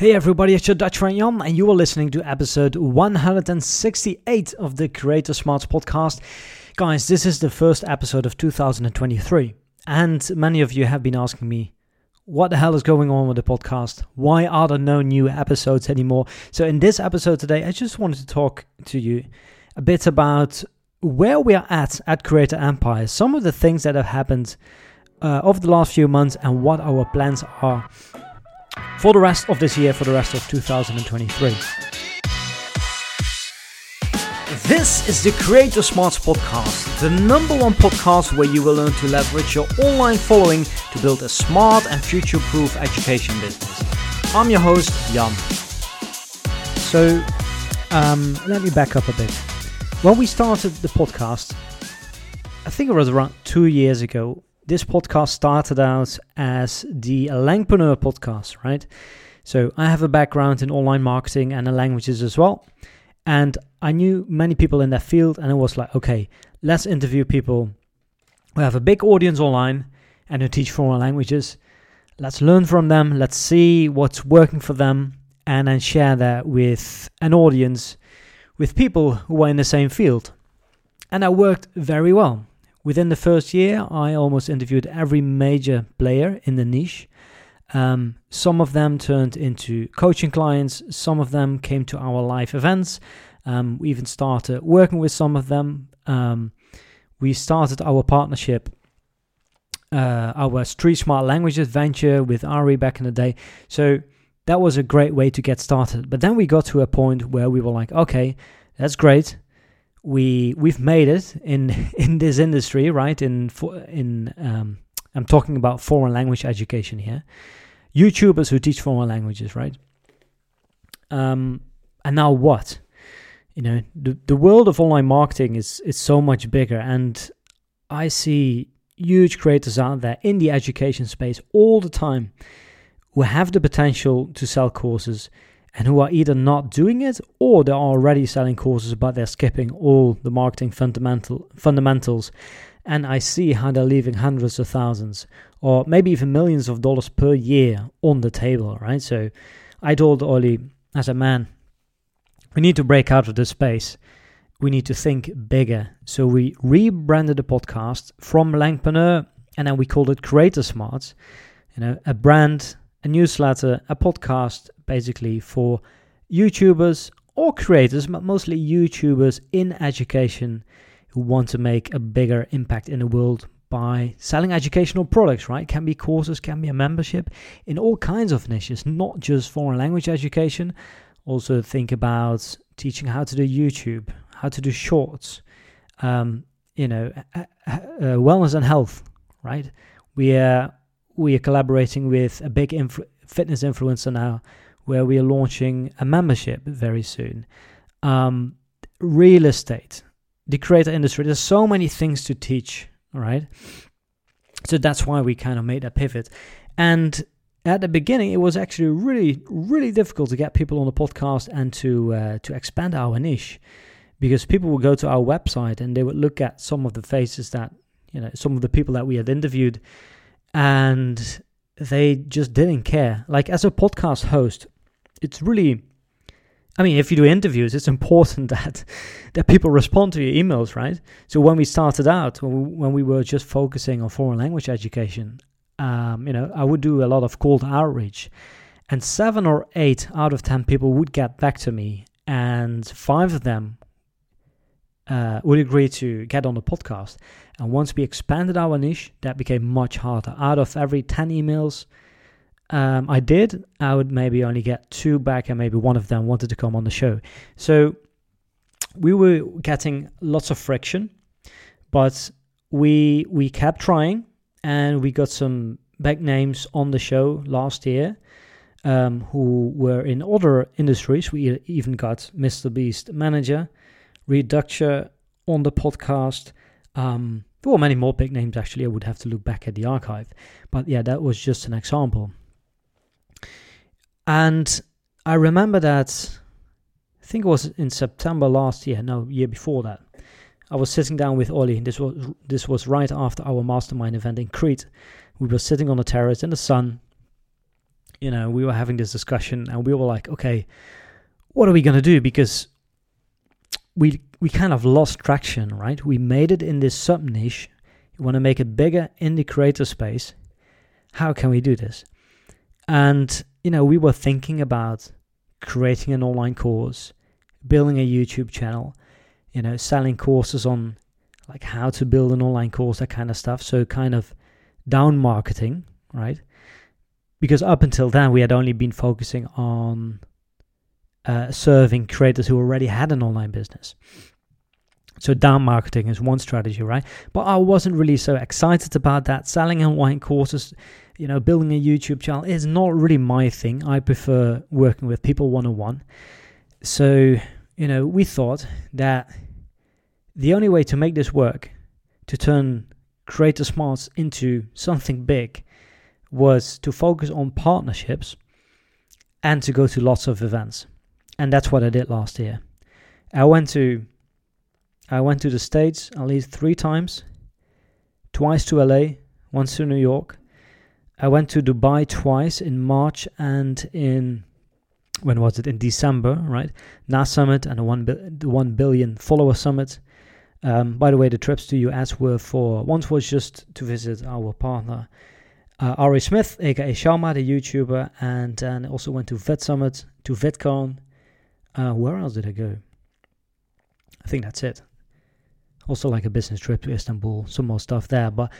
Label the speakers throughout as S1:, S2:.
S1: Hey everybody, it's your Dutch friend Jan, and you are listening to episode 168 of the Creator Smarts podcast. Guys, this is the first episode of 2023, and many of you have been asking me, what the hell is going on with the podcast? Why are there no new episodes anymore? So, in this episode today, I just wanted to talk to you a bit about where we are at at Creator Empire, some of the things that have happened uh, over the last few months, and what our plans are for the rest of this year, for the rest of 2023. This is the Creator Smarts Podcast, the number one podcast where you will learn to leverage your online following to build a smart and future proof education business. I'm your host, Jan. So, um, let me back up a bit. When we started the podcast, I think it was around two years ago, this podcast started out as the Langpreneur podcast, right? So I have a background in online marketing and in languages as well. And I knew many people in that field, and it was like, okay, let's interview people who have a big audience online and who teach foreign languages. Let's learn from them, let's see what's working for them, and then share that with an audience, with people who are in the same field. And that worked very well. Within the first year, I almost interviewed every major player in the niche. Um, some of them turned into coaching clients, some of them came to our live events. Um, we even started working with some of them. Um, we started our partnership, uh, our Street Smart Languages venture with Ari back in the day. So that was a great way to get started. But then we got to a point where we were like, okay, that's great we we've made it in in this industry, right? In in um, I'm talking about foreign language education here. YouTubers who teach foreign languages, right? Um, and now what? You know, the the world of online marketing is is so much bigger, and I see huge creators out there in the education space all the time who have the potential to sell courses and who are either not doing it or they're already selling courses but they're skipping all the marketing fundamental fundamentals and I see how they're leaving hundreds of thousands or maybe even millions of dollars per year on the table, right? So I told Oli as a man, we need to break out of this space. We need to think bigger. So we rebranded the podcast from Langpreneur and then we called it Creator Smarts. You know, a brand a newsletter, a podcast basically for YouTubers or creators, but mostly YouTubers in education who want to make a bigger impact in the world by selling educational products, right? Can be courses, can be a membership in all kinds of niches, not just foreign language education. Also, think about teaching how to do YouTube, how to do shorts, um, you know, uh, uh, wellness and health, right? We are we are collaborating with a big influ- fitness influencer now, where we are launching a membership very soon. Um, real estate, the creator industry. There's so many things to teach. right? so that's why we kind of made that pivot. And at the beginning, it was actually really, really difficult to get people on the podcast and to uh, to expand our niche, because people would go to our website and they would look at some of the faces that you know, some of the people that we had interviewed, and they just didn't care. Like as a podcast host, it's really I mean, if you do interviews, it's important that that people respond to your emails, right? So when we started out, when we, were just focusing on foreign language education, um, you know, I would do a lot of cold outreach, and seven or eight out of ten people would get back to me, and five of them uh, would agree to get on the podcast. And once we expanded our niche, that became much harder. Out of every 10 emails um, I did, I would maybe only get two back, and maybe one of them wanted to come on the show. So we were getting lots of friction, but we we kept trying, and we got some big names on the show last year. Um, who were in other industries. We even got Mr. Beast manager, Reed Duchscher on the podcast. Um, there were many more big names actually. I would have to look back at the archive, but yeah, that was just an example. And I remember that I think it was in September last year, no, year before that. I was sitting down with Oli. This was this was right after our mastermind event in Crete. We were sitting on a terrace in the sun, you know, we were having this discussion and we were like, okay, what are we going to do? Because we we kind of lost traction, right? We made it in this sub niche. We want to make it bigger in the creator space. How can we do this? And you know, we were thinking about creating an online course, building a YouTube channel, you know, selling courses on like how to build an online course, that kind of stuff. So kind of down marketing, right? Because up until then we had only been focusing on uh, serving creators who already had an online business. So down marketing is one strategy, right? But I wasn't really so excited about that. Selling online courses, you know, building a YouTube channel is not really my thing. I prefer working with people one on one. So, you know, we thought that the only way to make this work, to turn Creator Smarts into something big, was to focus on partnerships and to go to lots of events. And that's what I did last year. I went to I went to the States at least three times, twice to LA, once to New York. I went to Dubai twice in March and in when was it in December, right? NAS Summit and one the one billion follower summit. Um, by the way, the trips to US were for once was just to visit our partner uh, Ari Smith, aka Xiaoma, the YouTuber, and then also went to Vid Summit, to VidCon. Uh, where else did I go? I think that's it also like a business trip to Istanbul, some more stuff there, but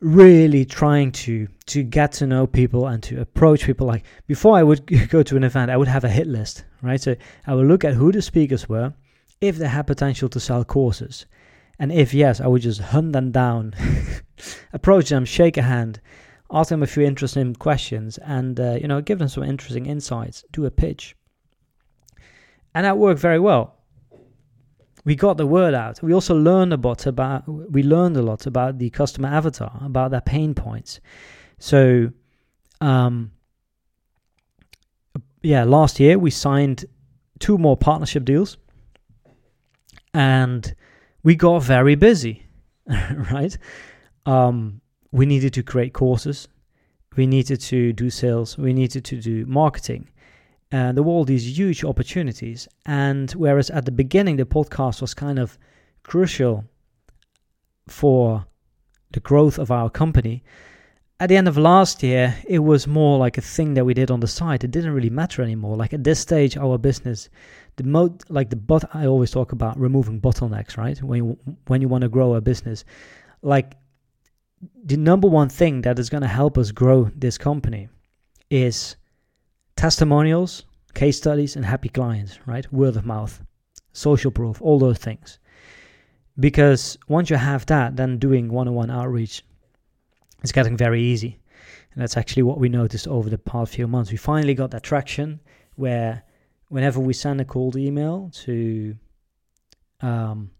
S1: really trying to to get to know people and to approach people. Like before I would go to an event I would have a hit list right? So I would look at who the speakers were if they had potential to sell courses. And if yes I would just hunt them down approach them shake a hand ask them a few interesting questions and uh, you know give them some interesting insights do a pitch. And that worked very well we got the word out. We also learned a lot about we learned a lot about the customer avatar, about their pain points. So, um, yeah, last year we signed two more partnership deals, and we got very busy. right? Um, we needed to create courses. We needed to do sales. We needed to do marketing uh, there were all these huge opportunities. And whereas at the beginning the podcast was kind of crucial for the growth of our company, at the end of last year it was more like a thing that we did on the side. It didn't really matter anymore. Like at this stage, our business, the mo like the but I always talk about removing bottlenecks, right? When you, when you want to grow a business, like the number one thing that is going to help us grow this company is testimonials, case studies, and happy clients, right? Word of mouth, social proof, all those things. Because once you have that, then doing one on one outreach is getting very easy. And that's actually what we noticed over the past few months. We finally got that traction where whenever we send a cold email to um,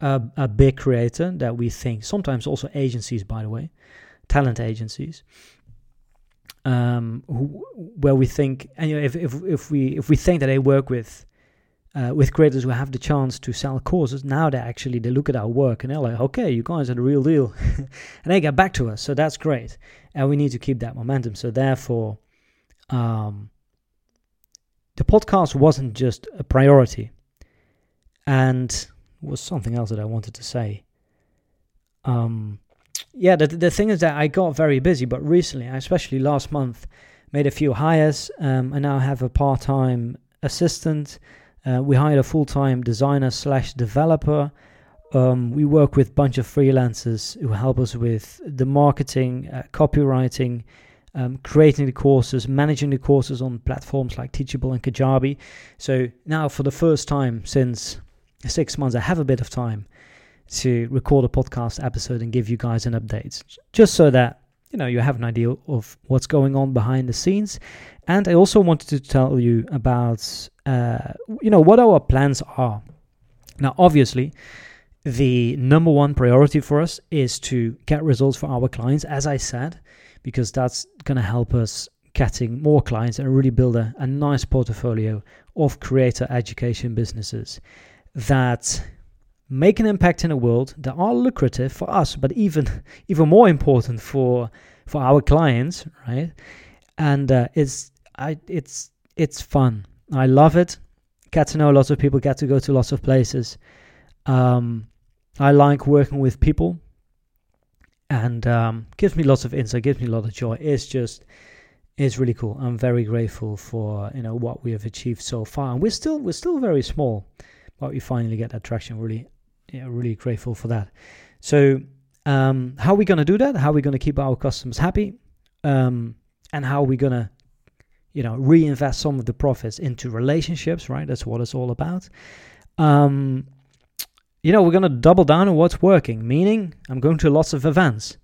S1: a, a big creator that we think, sometimes also agencies, by the way, talent agencies, um, who, where we think, and you know, if, if if we if we think that they work with uh, with creators who have the chance to sell courses, now they actually they look at our work and they're like, okay, you guys are the real deal, and they get back to us. So that's great, and we need to keep that momentum. So therefore, um, the podcast wasn't just a priority, and was something else that I wanted to say. Um, yeah, the the thing is that I got very busy, but recently, especially last month, made a few hires. Um, I now have a part time assistant. Uh, we hired a full time designer slash developer. Um, we work with a bunch of freelancers who help us with the marketing, uh, copywriting, um, creating the courses, managing the courses on platforms like Teachable and Kajabi. So now, for the first time since six months, I have a bit of time to record a podcast episode and give you guys an update, just so that you know you have an idea of what's going on behind the scenes. And I also wanted to tell you about uh, you know what our plans are. Now, obviously, the number one priority for us is to get results for our clients, as I said, because that's going to help us getting more clients and really build a, a nice portfolio of creator education businesses that make an impact in the world that are lucrative for us, but even even more important for for our clients, right? and uh, it's I it's it's fun. I love it. Get to know lots of people. Get to go to lots of places. Um, I like working with people, and um, gives me lots of insight. Gives me a lot of joy. It's just it's really cool. I'm very grateful for you know what we have achieved so far, and we're still we're still very small, but we finally get that traction. Really, yeah, really grateful for that. So, um, how are we going to do that? How are we going to keep our customers happy? Um, and how are we going to, you know, reinvest some of the profits into relationships? Right, that's what it's all about. Um, you know, we're going to double down on what's working. Meaning, I'm going to lots of events.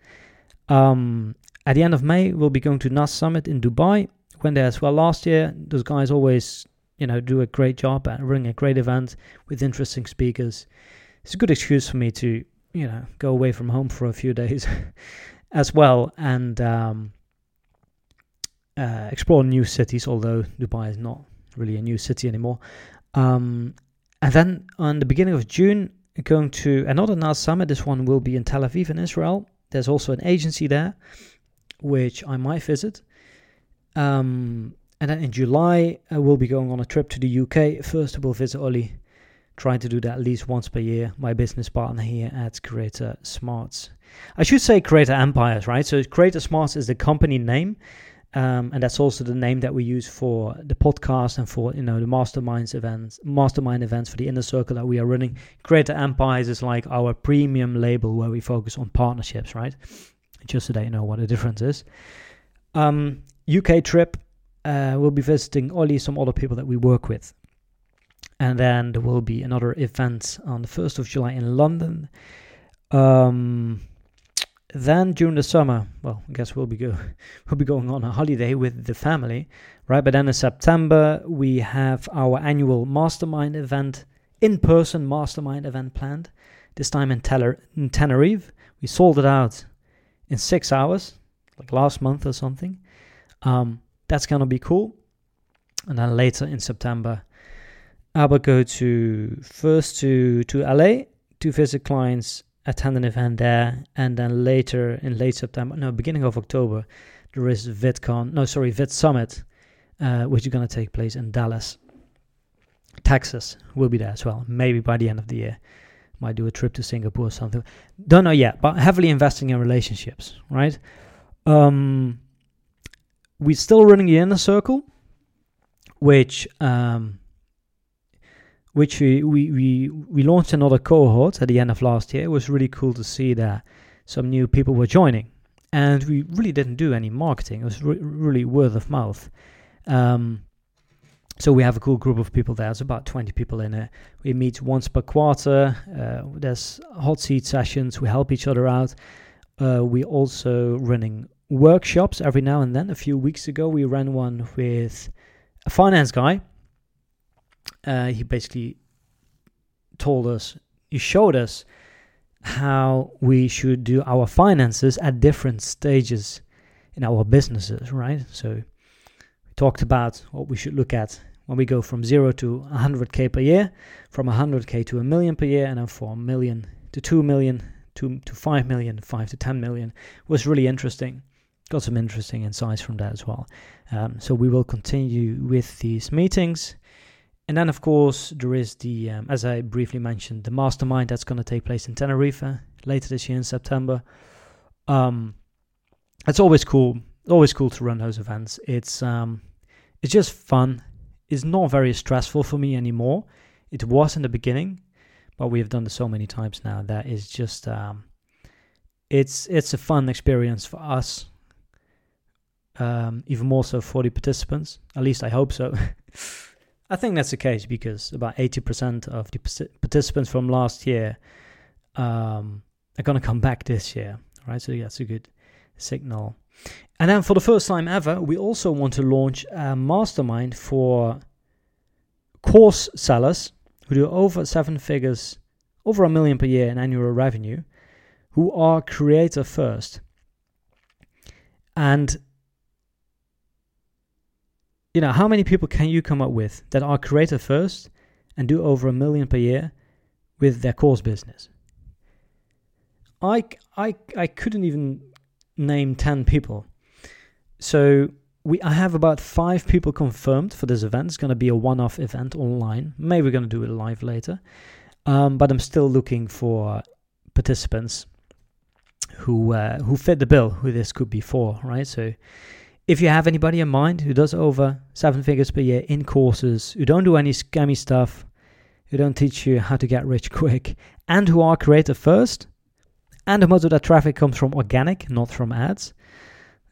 S1: Um, at the end of May, we'll be going to NAS Summit in Dubai. Went there as well last year. Those guys always, you know, do a great job at running a great event with interesting speakers. It's a good excuse for me to, you know, go away from home for a few days as well and um, uh, explore new cities. Although Dubai is not really a new city anymore. Um, and then on the beginning of June, going to another NAS Summit. This one will be in Tel Aviv in Israel. There's also an agency there which I might visit. Um, and then in July, I will be going on a trip to the UK. First, we'll visit Ollie, trying to do that at least once per year. My business partner here at Creator Smarts. I should say Creator Empires, right? So Creator Smarts is the company name. Um, and that's also the name that we use for the podcast and for you know the masterminds events, mastermind events for the inner circle that we are running. Creator Empires is like our premium label where we focus on partnerships, right? just so that you know what the difference is. Um, UK trip, uh, we'll be visiting only some other people that we work with. And then there will be another event on the 1st of July in London. Um, then during the summer, well, I guess we'll be go we'll be going on a holiday with the family, right? But then in September we have our annual mastermind event, in-person mastermind event planned. This time in, in Tenerife. We sold it out in six hours, like last month or something. Um, that's gonna be cool. And then later in September, Go to first to to LA to visit clients, attend an event there, and then later in late September, no, beginning of October, there is VidCon, no, sorry, Vid Summit, uh, which is gonna take place in Dallas, Texas. Will be there as well, maybe by the end of the year might do a trip to Singapore or something. Don't know yet, but heavily investing in relationships, right? Um, we're still running the inner circle, which um, which we, we we we launched another cohort at the end of last year. It was really cool to see that some new people were joining, and we really didn't do any marketing. It was re- really word of mouth. Um, so we have a cool group of people there. There's about 20 people in it. We meet once per quarter. Uh, there's hot seat sessions. We help each other out. Uh, we also running workshops every now and then. A few weeks ago, we ran one with a finance guy. Uh, he basically told us, he showed us how we should do our finances at different stages in our businesses, right? So we talked about what we should look at when we go from zero to 100k per year, from 100k to a million per year, and then from a million to 2 million to, to 5 million, 5 to 10 million was really interesting. Got some interesting insights from that as well. Um, so we will continue with these meetings. And then, of course, there is the, um, as I briefly mentioned, the mastermind that's going to take place in Tenerife later this year in September. Um, it's always cool, always cool to run those events. It's um, it's just fun It's not very stressful for me anymore. It was in the beginning, but we have done this so many times now that is just um, it's it's a fun experience for us. Um, even more so for the participants. At least I hope so. I think that's the case because about 80% of the participants from last year um, are going to come back this year. Right, so that's a good signal. And then for the first time ever, we also want to launch a mastermind for course sellers who do over seven figures, over a million per year in annual revenue, who are creator first. And you know, how many people can you come up with that are creator first and do over a million per year with their course business? I, I, I couldn't even name 10 people. So we I have about five people confirmed for this event. It's going to be a one-off event online. Maybe we're going to do it live later, um, but I'm still looking for participants who uh, who fit the bill. Who this could be for, right? So, if you have anybody in mind who does over seven figures per year in courses, who don't do any scammy stuff, who don't teach you how to get rich quick, and who are creative first, and most of that traffic comes from organic, not from ads.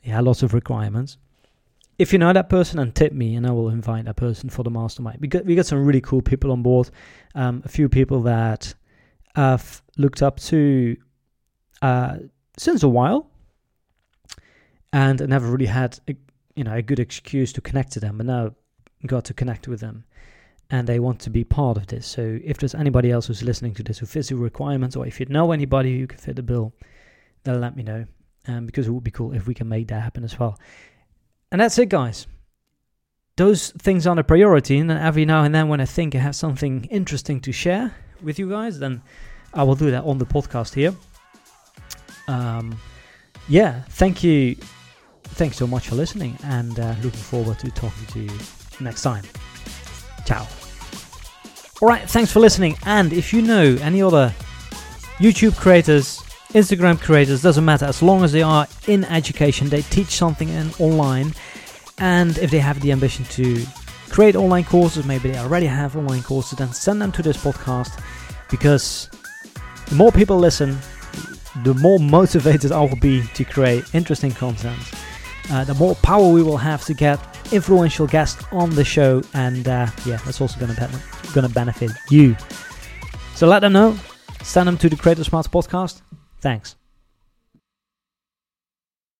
S1: Yeah, lots of requirements if you know that person and tip me and I will invite that person for the mastermind. We got we got some really cool people on board. Um, a few people that I've looked up to uh, since a while, and I never really had a, you know a good excuse to connect to them, but now got to connect with them, and they want to be part of this. So if there's anybody else who's listening to this who fits the requirements, or if you know anybody who can fit the bill, then let me know, um, because it would be cool if we can make that happen as well. And that's it, guys. Those things aren't a priority, and every now and then, when I think I have something interesting to share with you guys, then I will do that on the podcast here. Um, yeah, thank you. Thanks so much for listening, and uh, looking forward to talking to you next time. Ciao. All right, thanks for listening. And if you know any other YouTube creators Instagram creators, doesn't matter, as long as they are in education, they teach something in online, and if they have the ambition to create online courses, maybe they already have online courses, then send them to this podcast because the more people listen, the more motivated I will be to create interesting content. Uh, the more power we will have to get influential guests on the show, and uh, yeah, that's also going to going to benefit you. So let them know. Send them to the Creator Smarts podcast. Thanks.